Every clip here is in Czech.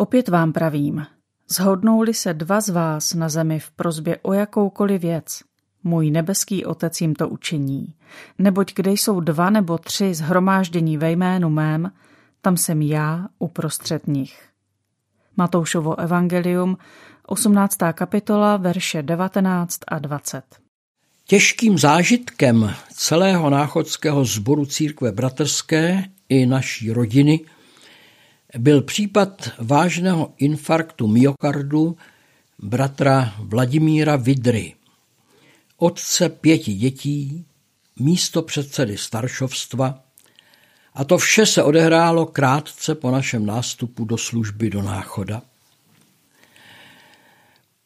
Opět vám pravím, zhodnou-li se dva z vás na zemi v prozbě o jakoukoliv věc, můj nebeský otec jim to učiní. Neboť kde jsou dva nebo tři zhromáždění ve jménu mém, tam jsem já uprostřed nich. Matoušovo evangelium, 18. kapitola, verše 19 a 20. Těžkým zážitkem celého náchodského sboru církve bratrské i naší rodiny byl případ vážného infarktu myokardu bratra Vladimíra Vidry, otce pěti dětí, místo předsedy staršovstva, a to vše se odehrálo krátce po našem nástupu do služby do Náchoda.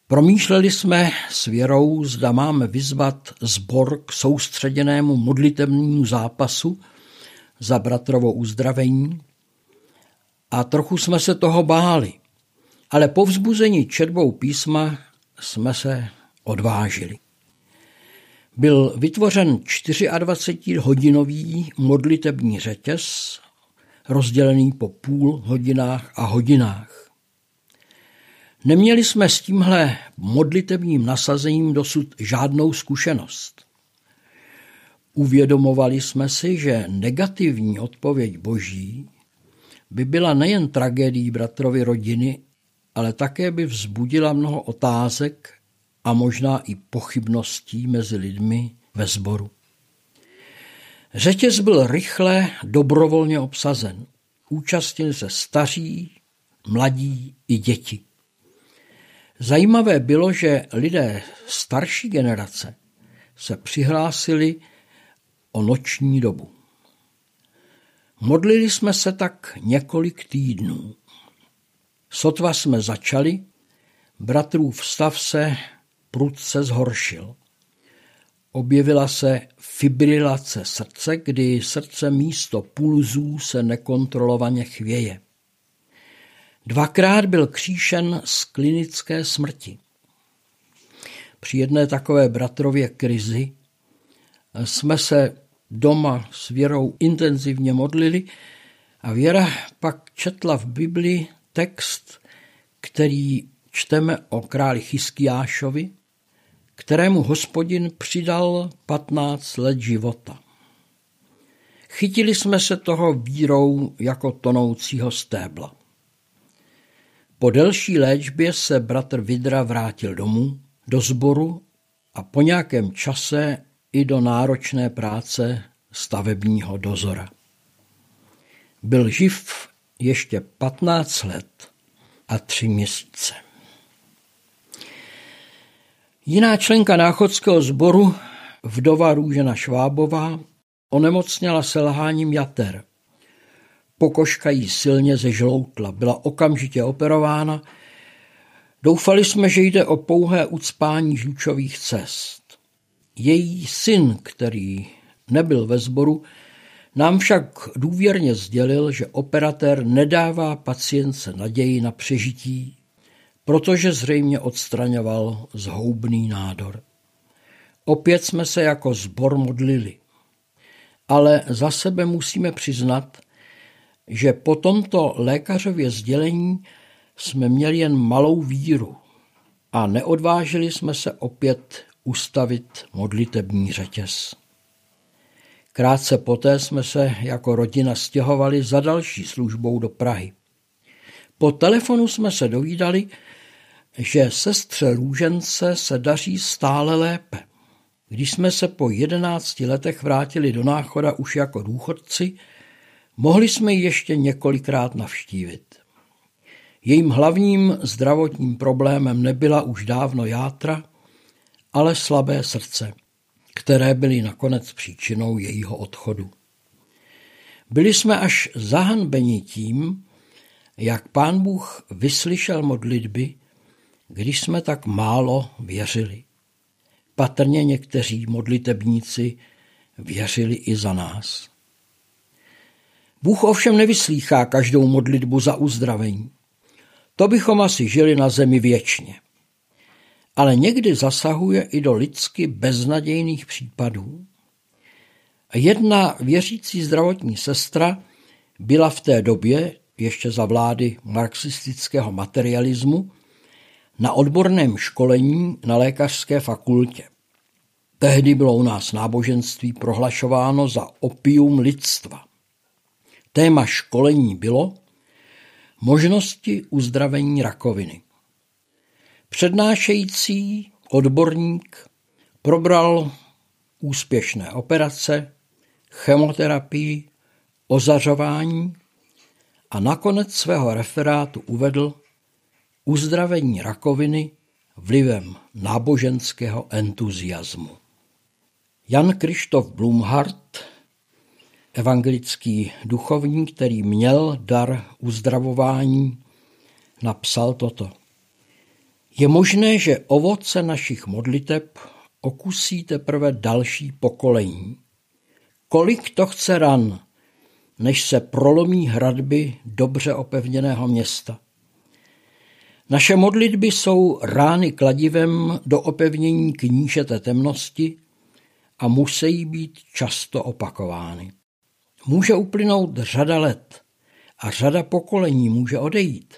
Promýšleli jsme s věrou, zda máme vyzvat zbor k soustředěnému modlitevnímu zápasu za bratrovo uzdravení a trochu jsme se toho báli, ale po vzbuzení četbou písma jsme se odvážili. Byl vytvořen 24-hodinový modlitební řetěz, rozdělený po půl hodinách a hodinách. Neměli jsme s tímhle modlitebním nasazením dosud žádnou zkušenost. Uvědomovali jsme si, že negativní odpověď Boží by byla nejen tragédií bratrovy rodiny, ale také by vzbudila mnoho otázek a možná i pochybností mezi lidmi ve sboru. Řetěz byl rychle dobrovolně obsazen. Účastnili se staří, mladí i děti. Zajímavé bylo, že lidé starší generace se přihlásili o noční dobu. Modlili jsme se tak několik týdnů. Sotva jsme začali, bratrův stav se prudce zhoršil. Objevila se fibrilace srdce, kdy srdce místo pulzů se nekontrolovaně chvěje. Dvakrát byl kříšen z klinické smrti. Při jedné takové bratrově krizi jsme se doma s Věrou intenzivně modlili a Věra pak četla v Bibli text, který čteme o králi Chyskiášovi, kterému hospodin přidal 15 let života. Chytili jsme se toho vírou jako tonoucího stébla. Po delší léčbě se bratr Vidra vrátil domů, do sboru a po nějakém čase i do náročné práce stavebního dozora. Byl živ ještě 15 let a tři měsíce. Jiná členka náchodského sboru, vdova Růžena Švábová, onemocněla selháním jater – Pokožka jí silně zežloutla, byla okamžitě operována. Doufali jsme, že jde o pouhé ucpání žlučových cest. Její syn, který nebyl ve sboru, nám však důvěrně sdělil, že operatér nedává pacientce naději na přežití, protože zřejmě odstraňoval zhoubný nádor. Opět jsme se jako zbor modlili. Ale za sebe musíme přiznat, že po tomto lékařově sdělení jsme měli jen malou víru a neodvážili jsme se opět ustavit modlitební řetěz. Krátce poté jsme se jako rodina stěhovali za další službou do Prahy. Po telefonu jsme se dovídali, že sestře Růžence se daří stále lépe. Když jsme se po jedenácti letech vrátili do Náchoda už jako důchodci, Mohli jsme ji ještě několikrát navštívit. Jejím hlavním zdravotním problémem nebyla už dávno játra, ale slabé srdce, které byly nakonec příčinou jejího odchodu. Byli jsme až zahanbeni tím, jak pán Bůh vyslyšel modlitby, když jsme tak málo věřili. Patrně někteří modlitebníci věřili i za nás. Bůh ovšem nevyslýchá každou modlitbu za uzdravení. To bychom asi žili na zemi věčně. Ale někdy zasahuje i do lidsky beznadějných případů. Jedna věřící zdravotní sestra byla v té době, ještě za vlády marxistického materialismu, na odborném školení na lékařské fakultě. Tehdy bylo u nás náboženství prohlašováno za opium lidstva. Téma školení bylo možnosti uzdravení rakoviny. Přednášející odborník probral úspěšné operace, chemoterapii, ozařování a nakonec svého referátu uvedl uzdravení rakoviny vlivem náboženského entuziasmu. Jan Krištof Blumhardt, evangelický duchovník, který měl dar uzdravování, napsal toto. Je možné, že ovoce našich modliteb okusí teprve další pokolení. Kolik to chce ran, než se prolomí hradby dobře opevněného města. Naše modlitby jsou rány kladivem do opevnění knížete temnosti a musí být často opakovány. Může uplynout řada let a řada pokolení může odejít,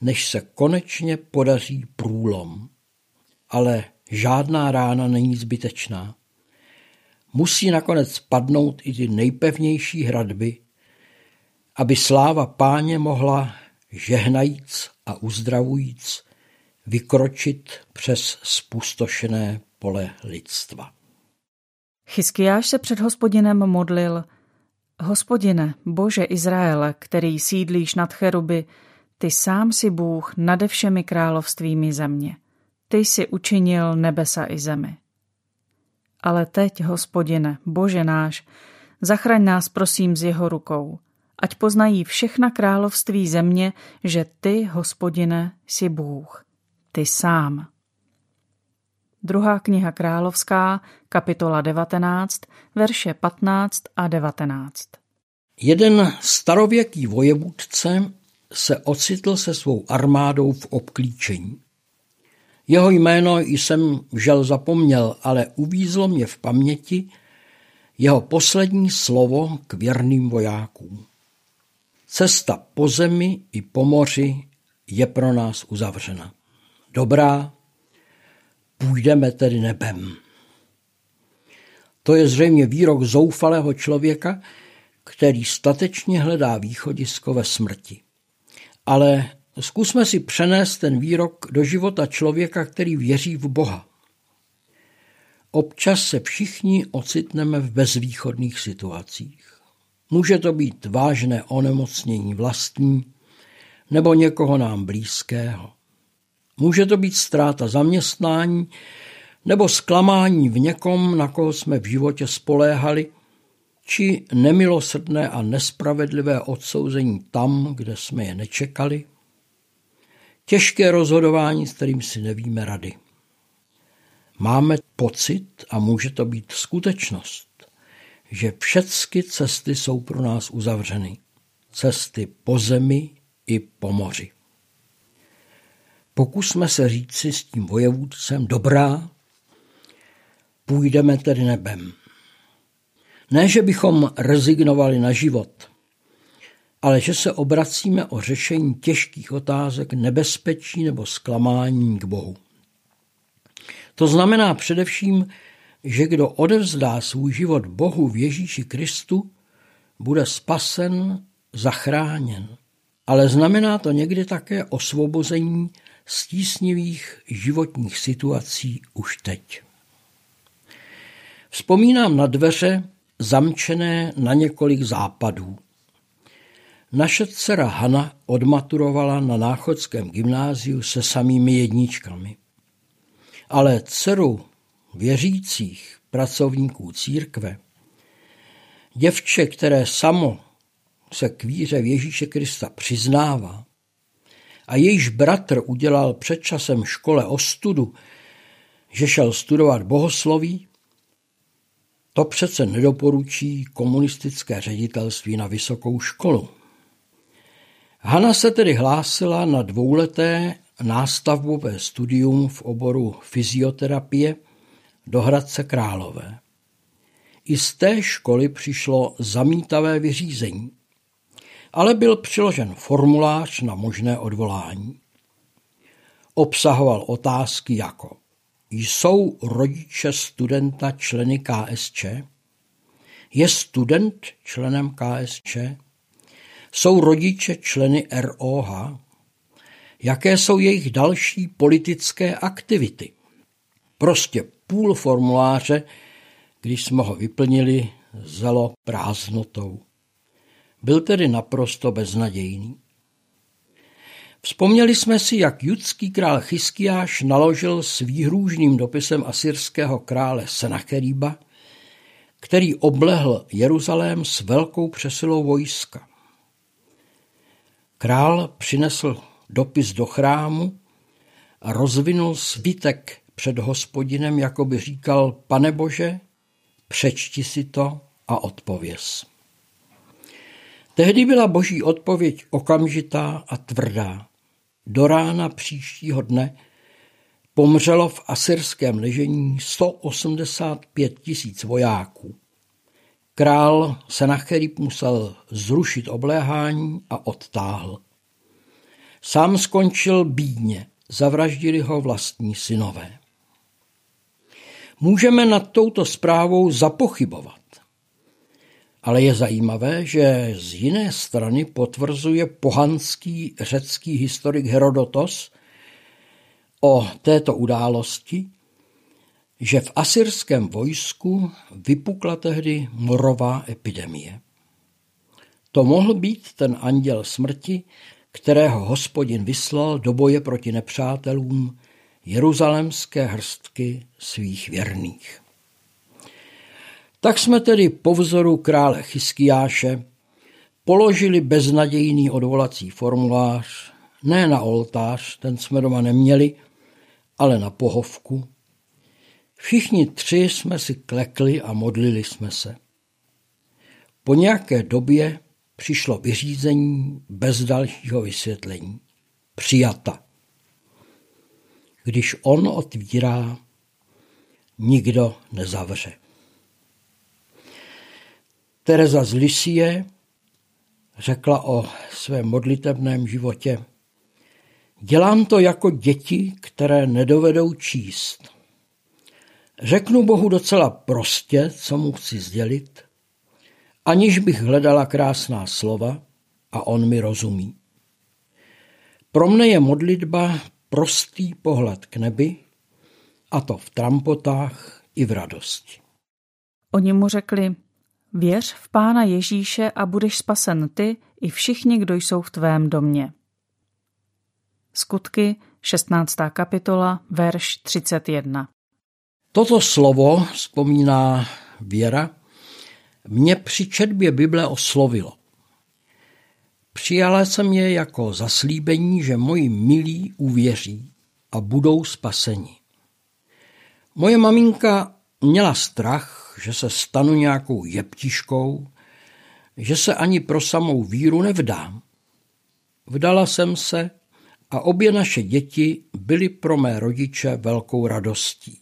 než se konečně podaří průlom. Ale žádná rána není zbytečná. Musí nakonec padnout i ty nejpevnější hradby, aby sláva páně mohla žehnajíc a uzdravujíc vykročit přes spustošené pole lidstva. Chyskiáš se před hospodinem modlil, Hospodine, Bože Izraele, který sídlíš nad cheruby, ty sám si Bůh nade všemi královstvími země. Ty jsi učinil nebesa i zemi. Ale teď, hospodine, Bože náš, zachraň nás prosím z jeho rukou, ať poznají všechna království země, že ty, hospodine, jsi Bůh, ty sám. Druhá kniha královská, kapitola 19, verše 15 a 19. Jeden starověký vojevůdce se ocitl se svou armádou v obklíčení. Jeho jméno jsem žel zapomněl, ale uvízlo mě v paměti jeho poslední slovo k věrným vojákům. Cesta po zemi i po moři je pro nás uzavřena. Dobrá, půjdeme tedy nebem. To je zřejmě výrok zoufalého člověka, který statečně hledá východisko ve smrti. Ale zkusme si přenést ten výrok do života člověka, který věří v Boha. Občas se všichni ocitneme v bezvýchodných situacích. Může to být vážné onemocnění vlastní nebo někoho nám blízkého. Může to být ztráta zaměstnání nebo zklamání v někom, na koho jsme v životě spoléhali, či nemilosrdné a nespravedlivé odsouzení tam, kde jsme je nečekali. Těžké rozhodování, s kterým si nevíme rady. Máme pocit, a může to být skutečnost, že všechny cesty jsou pro nás uzavřeny. Cesty po zemi i po moři. Pokusme se říci s tím vojevůdcem, dobrá, půjdeme tedy nebem. Ne, že bychom rezignovali na život, ale že se obracíme o řešení těžkých otázek nebezpečí nebo zklamání k Bohu. To znamená především, že kdo odevzdá svůj život Bohu v Ježíši Kristu, bude spasen, zachráněn. Ale znamená to někdy také osvobození z tísnivých životních situací už teď. Vzpomínám na dveře zamčené na několik západů. Naše dcera Hana odmaturovala na náchodském gymnáziu se samými jedničkami. Ale dceru věřících pracovníků církve, děvče, které samo se k víře v Ježíše Krista přiznává a jejíž bratr udělal před časem škole ostudu, že šel studovat bohosloví, to přece nedoporučí komunistické ředitelství na vysokou školu. Hana se tedy hlásila na dvouleté nástavbové studium v oboru fyzioterapie do Hradce Králové. I z té školy přišlo zamítavé vyřízení. ale byl přiložen formulář na možné odvolání. Obsahoval otázky jako jsou rodiče studenta členy KSČ? Je student členem KSČ? Jsou rodiče členy ROH? Jaké jsou jejich další politické aktivity? Prostě půl formuláře, když jsme ho vyplnili, zelo prázdnotou. Byl tedy naprosto beznadějný. Vzpomněli jsme si, jak judský král Chyskiáš naložil s výhrůžným dopisem asyrského krále Senacheríba, který oblehl Jeruzalém s velkou přesilou vojska. Král přinesl dopis do chrámu a rozvinul svitek před hospodinem, jako by říkal, pane Bože, přečti si to a odpověz. Tehdy byla boží odpověď okamžitá a tvrdá. Do rána příštího dne pomřelo v asyrském ležení 185 tisíc vojáků. Král Senacherib musel zrušit obléhání a odtáhl. Sám skončil bídně, zavraždili ho vlastní synové. Můžeme nad touto zprávou zapochybovat. Ale je zajímavé, že z jiné strany potvrzuje pohanský řecký historik Herodotos o této události, že v asyrském vojsku vypukla tehdy morová epidemie. To mohl být ten anděl smrti, kterého hospodin vyslal do boje proti nepřátelům jeruzalemské hrstky svých věrných. Tak jsme tedy po vzoru krále Chyskiáše položili beznadějný odvolací formulář, ne na oltář, ten jsme doma neměli, ale na pohovku. Všichni tři jsme si klekli a modlili jsme se. Po nějaké době přišlo vyřízení bez dalšího vysvětlení. Přijata. Když on otvírá, nikdo nezavře. Tereza z Lisie řekla o svém modlitebném životě, dělám to jako děti, které nedovedou číst. Řeknu Bohu docela prostě, co mu chci sdělit, aniž bych hledala krásná slova a on mi rozumí. Pro mne je modlitba prostý pohled k nebi, a to v trampotách i v radosti. Oni mu řekli, Věř v Pána Ježíše a budeš spasen ty i všichni, kdo jsou v tvém domě. Skutky, 16. kapitola, verš 31. Toto slovo, vzpomíná Věra, mě při četbě Bible oslovilo. Přijala jsem je jako zaslíbení, že moji milí uvěří a budou spaseni. Moje maminka měla strach, že se stanu nějakou jeptiškou, že se ani pro samou víru nevdám. Vdala jsem se a obě naše děti byly pro mé rodiče velkou radostí.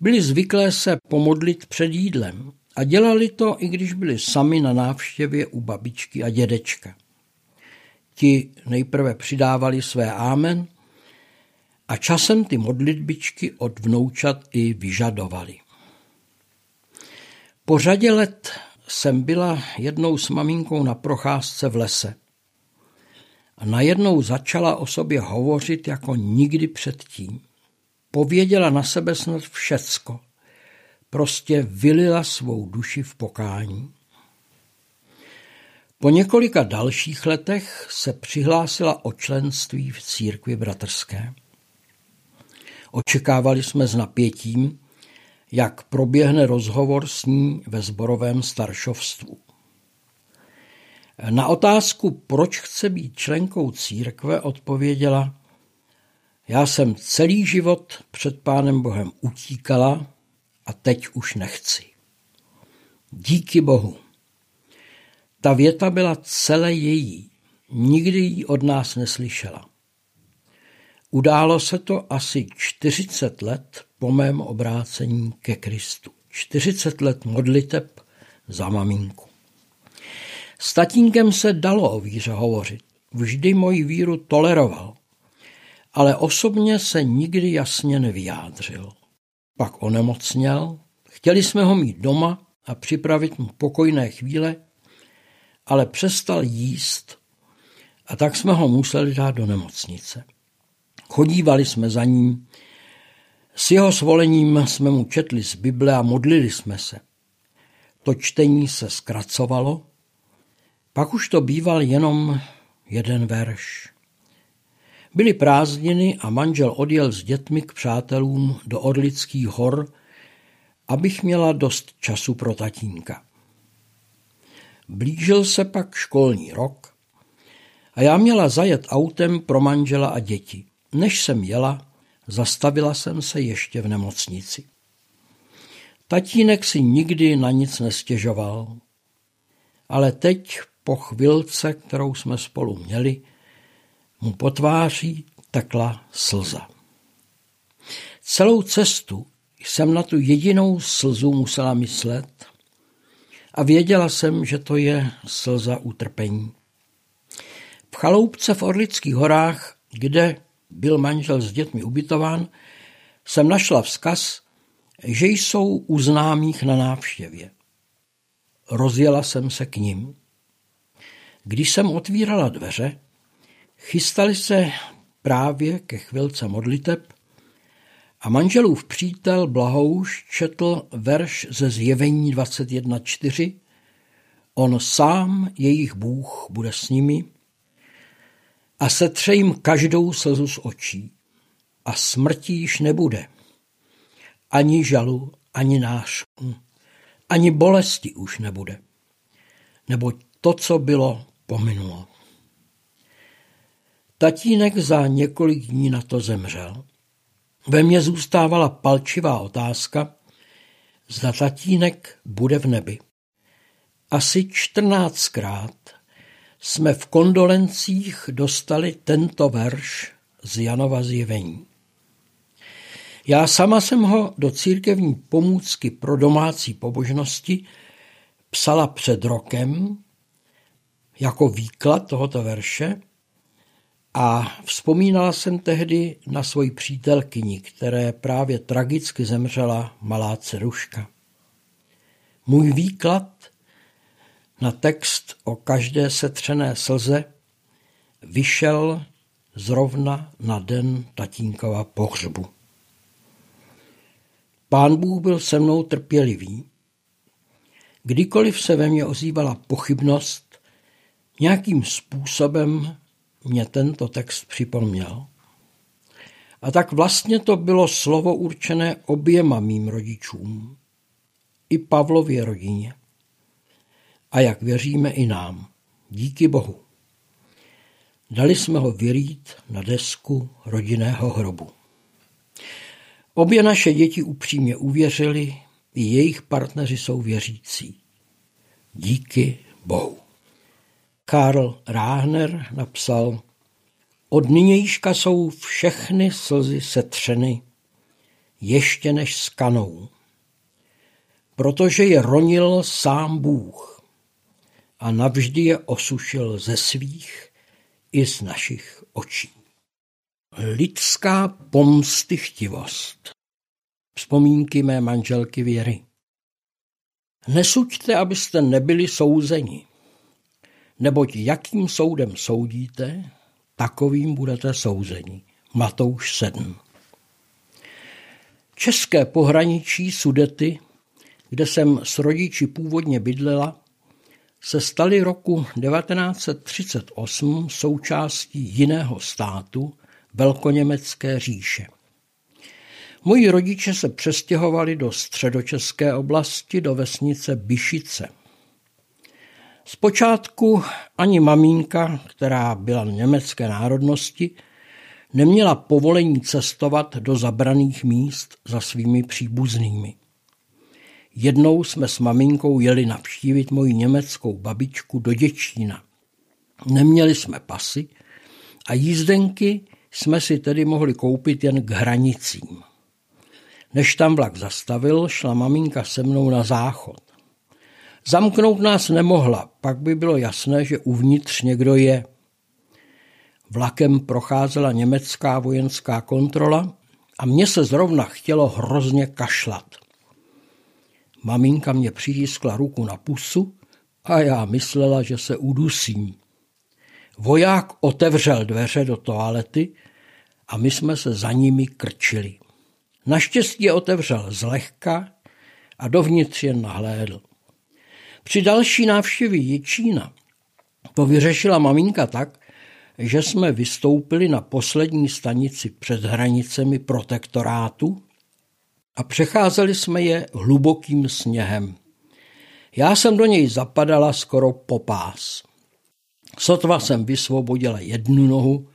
Byli zvyklé se pomodlit před jídlem a dělali to, i když byli sami na návštěvě u babičky a dědečka. Ti nejprve přidávali své ámen a časem ty modlitbičky od vnoučat i vyžadovali. Po řadě let jsem byla jednou s maminkou na procházce v lese. A najednou začala o sobě hovořit jako nikdy předtím. Pověděla na sebe snad všecko. Prostě vylila svou duši v pokání. Po několika dalších letech se přihlásila o členství v církvi bratrské. Očekávali jsme s napětím, jak proběhne rozhovor s ní ve zborovém staršovstvu. Na otázku, proč chce být členkou církve, odpověděla, já jsem celý život před Pánem Bohem utíkala a teď už nechci. Díky Bohu. Ta věta byla celé její, nikdy ji od nás neslyšela. Událo se to asi 40 let po mém obrácení ke Kristu. 40 let modliteb za maminku. S tatínkem se dalo o víře hovořit. Vždy moji víru toleroval, ale osobně se nikdy jasně nevyjádřil. Pak onemocněl, chtěli jsme ho mít doma a připravit mu pokojné chvíle, ale přestal jíst a tak jsme ho museli dát do nemocnice. Chodívali jsme za ním, s jeho svolením jsme mu četli z Bible a modlili jsme se. To čtení se zkracovalo, pak už to býval jenom jeden verš. Byly prázdniny a manžel odjel s dětmi k přátelům do Orlických hor, abych měla dost času pro tatínka. Blížil se pak školní rok a já měla zajet autem pro manžela a děti. Než jsem jela, zastavila jsem se ještě v nemocnici. Tatínek si nikdy na nic nestěžoval, ale teď po chvilce, kterou jsme spolu měli, mu po tváří tekla slza. Celou cestu jsem na tu jedinou slzu musela myslet a věděla jsem, že to je slza utrpení. V chaloupce v Orlických horách, kde byl manžel s dětmi ubytován, jsem našla vzkaz, že jsou u známých na návštěvě. Rozjela jsem se k ním. Když jsem otvírala dveře, chystali se právě ke chvilce modliteb a manželův přítel Blahouš četl verš ze zjevení 21.4 On sám, jejich Bůh, bude s nimi a setře jim každou slzu z očí a smrti již nebude. Ani žalu, ani nášku, ani bolesti už nebude. Nebo to, co bylo, pominulo. Tatínek za několik dní na to zemřel. Ve mně zůstávala palčivá otázka, zda tatínek bude v nebi. Asi čtrnáctkrát jsme v kondolencích dostali tento verš z Janova zjevení. Já sama jsem ho do církevní pomůcky pro domácí pobožnosti psala před rokem jako výklad tohoto verše a vzpomínala jsem tehdy na svoji přítelkyni, které právě tragicky zemřela malá ceruška. Můj výklad na text o každé setřené slze vyšel zrovna na den tatínkova pohřbu. Pán Bůh byl se mnou trpělivý. Kdykoliv se ve mně ozývala pochybnost, nějakým způsobem mě tento text připomněl. A tak vlastně to bylo slovo určené oběma mým rodičům, i Pavlově rodině. A jak věříme i nám, díky Bohu. Dali jsme ho vyrít na desku rodinného hrobu. Obě naše děti upřímně uvěřili, i jejich partneři jsou věřící. Díky Bohu. Karl Ráhner napsal, od nynějška jsou všechny slzy setřeny, ještě než skanou, protože je ronil sám Bůh a navždy je osušil ze svých i z našich očí. Lidská pomstychtivost. Vzpomínky mé manželky Věry. Nesuďte, abyste nebyli souzeni neboť jakým soudem soudíte, takovým budete souzeni. Matouš 7. České pohraničí Sudety, kde jsem s rodiči původně bydlela, se staly roku 1938 součástí jiného státu, Velkoněmecké říše. Moji rodiče se přestěhovali do středočeské oblasti, do vesnice Byšice – Zpočátku ani mamínka, která byla německé národnosti, neměla povolení cestovat do zabraných míst za svými příbuznými. Jednou jsme s maminkou jeli navštívit moji německou babičku do Děčína. Neměli jsme pasy a jízdenky jsme si tedy mohli koupit jen k hranicím. Než tam vlak zastavil, šla maminka se mnou na záchod. Zamknout nás nemohla, pak by bylo jasné, že uvnitř někdo je. Vlakem procházela německá vojenská kontrola a mně se zrovna chtělo hrozně kašlat. Maminka mě přitískla ruku na pusu a já myslela, že se udusím. Voják otevřel dveře do toalety a my jsme se za nimi krčili. Naštěstí je otevřel zlehka a dovnitř jen nahlédl. Při další návštěvě Jičína to vyřešila maminka tak, že jsme vystoupili na poslední stanici před hranicemi protektorátu a přecházeli jsme je hlubokým sněhem. Já jsem do něj zapadala skoro po pás. Sotva jsem vysvobodila jednu nohu,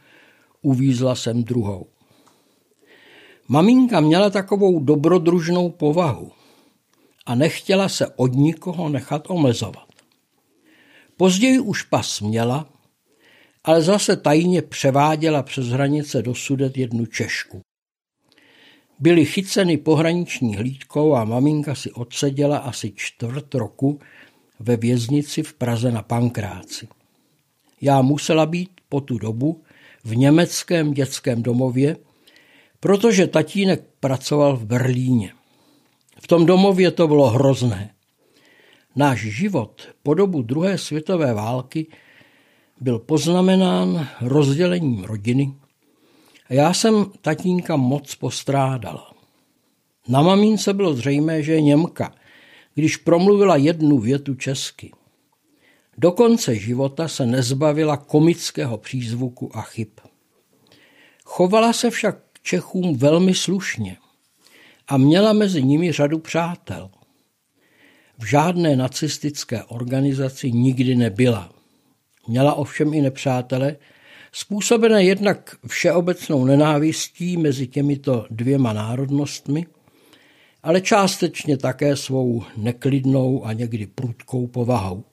uvízla jsem druhou. Maminka měla takovou dobrodružnou povahu a nechtěla se od nikoho nechat omezovat. Později už pas měla, ale zase tajně převáděla přes hranice do Sudet jednu Češku. Byly chyceny pohraniční hlídkou a maminka si odseděla asi čtvrt roku ve věznici v Praze na Pankráci. Já musela být po tu dobu v německém dětském domově, protože tatínek pracoval v Berlíně. V tom domově to bylo hrozné. Náš život po dobu druhé světové války byl poznamenán rozdělením rodiny já jsem tatínka moc postrádala. Na mamínce bylo zřejmé, že je Němka, když promluvila jednu větu česky. Do konce života se nezbavila komického přízvuku a chyb. Chovala se však k Čechům velmi slušně a měla mezi nimi řadu přátel. V žádné nacistické organizaci nikdy nebyla. Měla ovšem i nepřátele, způsobené jednak všeobecnou nenávistí mezi těmito dvěma národnostmi, ale částečně také svou neklidnou a někdy prudkou povahou.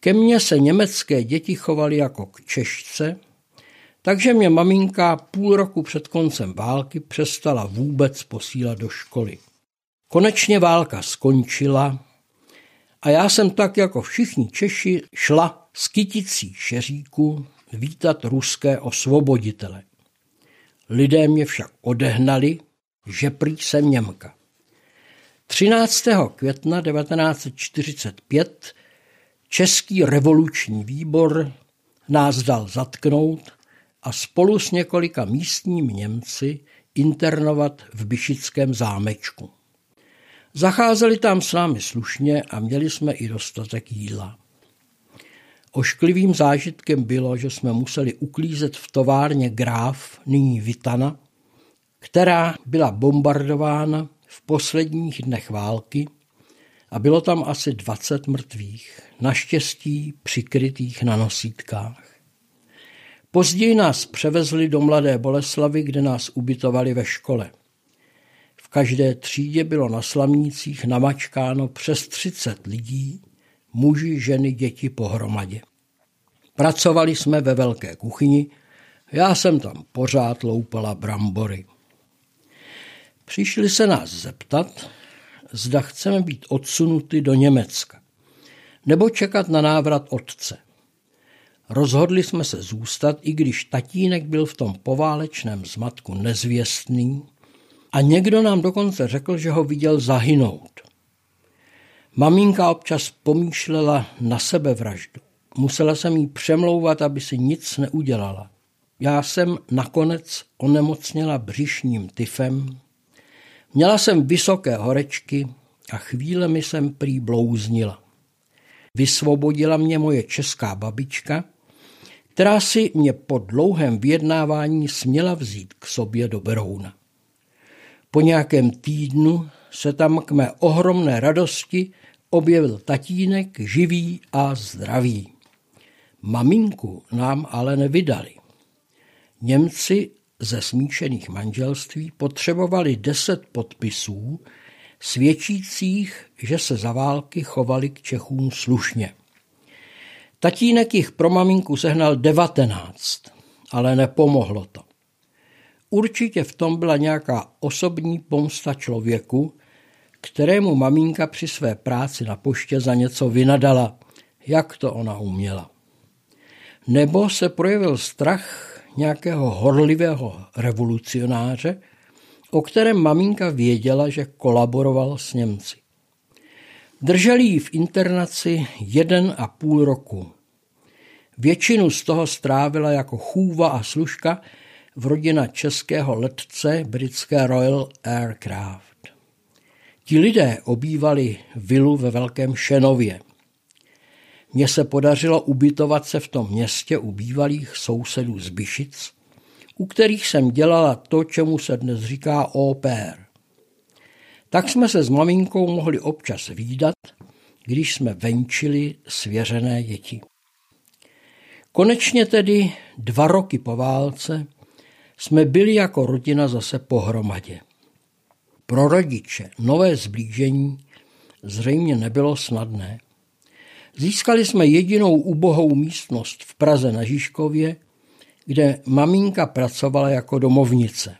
Ke mně se německé děti chovaly jako k Češce, takže mě maminka půl roku před koncem války přestala vůbec posílat do školy. Konečně válka skončila a já jsem tak jako všichni Češi šla z kyticí šeříku vítat ruské osvoboditele. Lidé mě však odehnali, že prý jsem Němka. 13. května 1945 Český revoluční výbor nás dal zatknout a spolu s několika místními Němci internovat v Byšickém zámečku. Zacházeli tam s námi slušně a měli jsme i dostatek jídla. Ošklivým zážitkem bylo, že jsme museli uklízet v továrně Gráf, nyní Vitana, která byla bombardována v posledních dnech války a bylo tam asi 20 mrtvých, naštěstí přikrytých na nosítkách. Později nás převezli do Mladé Boleslavy, kde nás ubytovali ve škole. V každé třídě bylo na slamnících namačkáno přes 30 lidí, muži, ženy, děti pohromadě. Pracovali jsme ve velké kuchyni, já jsem tam pořád loupala brambory. Přišli se nás zeptat, zda chceme být odsunuty do Německa, nebo čekat na návrat otce. Rozhodli jsme se zůstat, i když tatínek byl v tom poválečném zmatku nezvěstný a někdo nám dokonce řekl, že ho viděl zahynout. Maminka občas pomýšlela na sebevraždu. Musela jsem jí přemlouvat, aby si nic neudělala. Já jsem nakonec onemocněla břišním tyfem, měla jsem vysoké horečky a chvílemi jsem prý blouznila. Vysvobodila mě moje česká babička, která si mě po dlouhém vyjednávání směla vzít k sobě do Berouna. Po nějakém týdnu se tam k mé ohromné radosti objevil tatínek živý a zdravý. Maminku nám ale nevydali. Němci ze smíšených manželství potřebovali deset podpisů, svědčících, že se za války chovali k Čechům slušně. Tatínek jich pro maminku sehnal devatenáct, ale nepomohlo to. Určitě v tom byla nějaká osobní pomsta člověku, kterému maminka při své práci na poště za něco vynadala, jak to ona uměla. Nebo se projevil strach nějakého horlivého revolucionáře, o kterém maminka věděla, že kolaboroval s Němci. Drželi ji v internaci jeden a půl roku. Většinu z toho strávila jako chůva a služka v rodina českého letce britské Royal Aircraft. Ti lidé obývali vilu ve Velkém Šenově. Mně se podařilo ubytovat se v tom městě u bývalých sousedů z Byšic, u kterých jsem dělala to, čemu se dnes říká pair. Tak jsme se s maminkou mohli občas výdat, když jsme venčili svěřené děti. Konečně tedy dva roky po válce jsme byli jako rodina zase pohromadě. Pro rodiče nové zblížení zřejmě nebylo snadné. Získali jsme jedinou ubohou místnost v Praze na Žižkově, kde maminka pracovala jako domovnice.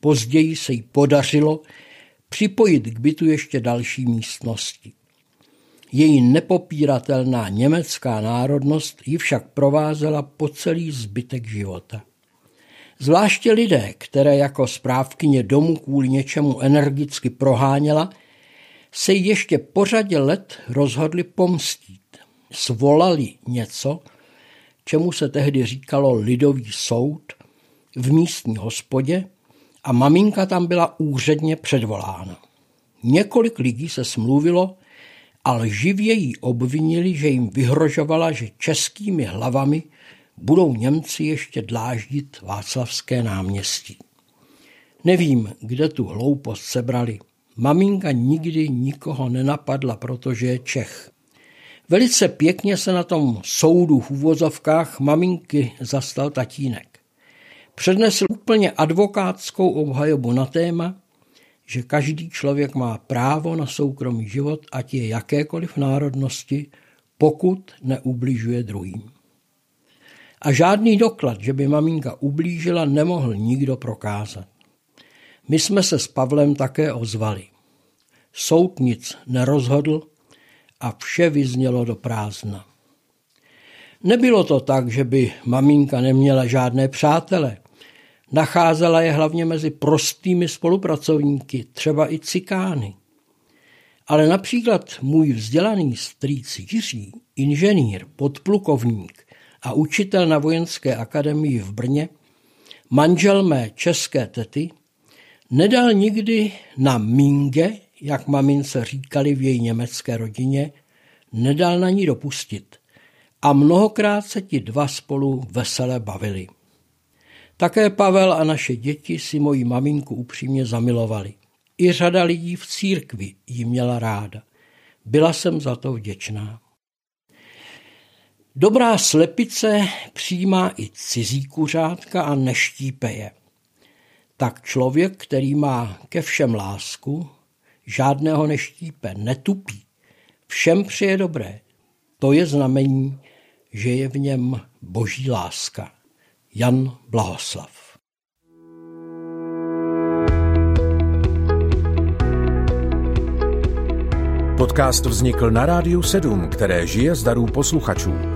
Později se jí podařilo připojit k bytu ještě další místnosti. Její nepopíratelná německá národnost ji však provázela po celý zbytek života. Zvláště lidé, které jako správkyně domu kvůli něčemu energicky proháněla, se ještě po řadě let rozhodli pomstít. Svolali něco, čemu se tehdy říkalo lidový soud, v místní hospodě a maminka tam byla úředně předvolána. Několik lidí se smluvilo a lživě jí obvinili, že jim vyhrožovala, že českými hlavami budou Němci ještě dláždit Václavské náměstí. Nevím, kde tu hloupost sebrali. Maminka nikdy nikoho nenapadla, protože je Čech. Velice pěkně se na tom soudu v úvozovkách maminky zastal tatínek. Přednesl úplně advokátskou obhajobu na téma, že každý člověk má právo na soukromý život, ať je jakékoliv národnosti, pokud neubližuje druhým. A žádný doklad, že by maminka ublížila, nemohl nikdo prokázat. My jsme se s Pavlem také ozvali. Soud nic nerozhodl a vše vyznělo do prázdna. Nebylo to tak, že by maminka neměla žádné přátele. Nacházela je hlavně mezi prostými spolupracovníky, třeba i cikány. Ale například můj vzdělaný strýc Jiří, inženýr, podplukovník a učitel na vojenské akademii v Brně, manžel mé české tety, nedal nikdy na minge, jak mamince říkali v její německé rodině, nedal na ní dopustit. A mnohokrát se ti dva spolu vesele bavili. Také Pavel a naše děti si moji maminku upřímně zamilovali. I řada lidí v církvi jí měla ráda. Byla jsem za to vděčná. Dobrá slepice přijímá i cizí kuřátka a neštípe je. Tak člověk, který má ke všem lásku, žádného neštípe, netupí, všem přeje dobré. To je znamení, že je v něm boží láska. Jan Blahoslav. Podcast vznikl na Rádiu 7, které žije z darů posluchačů.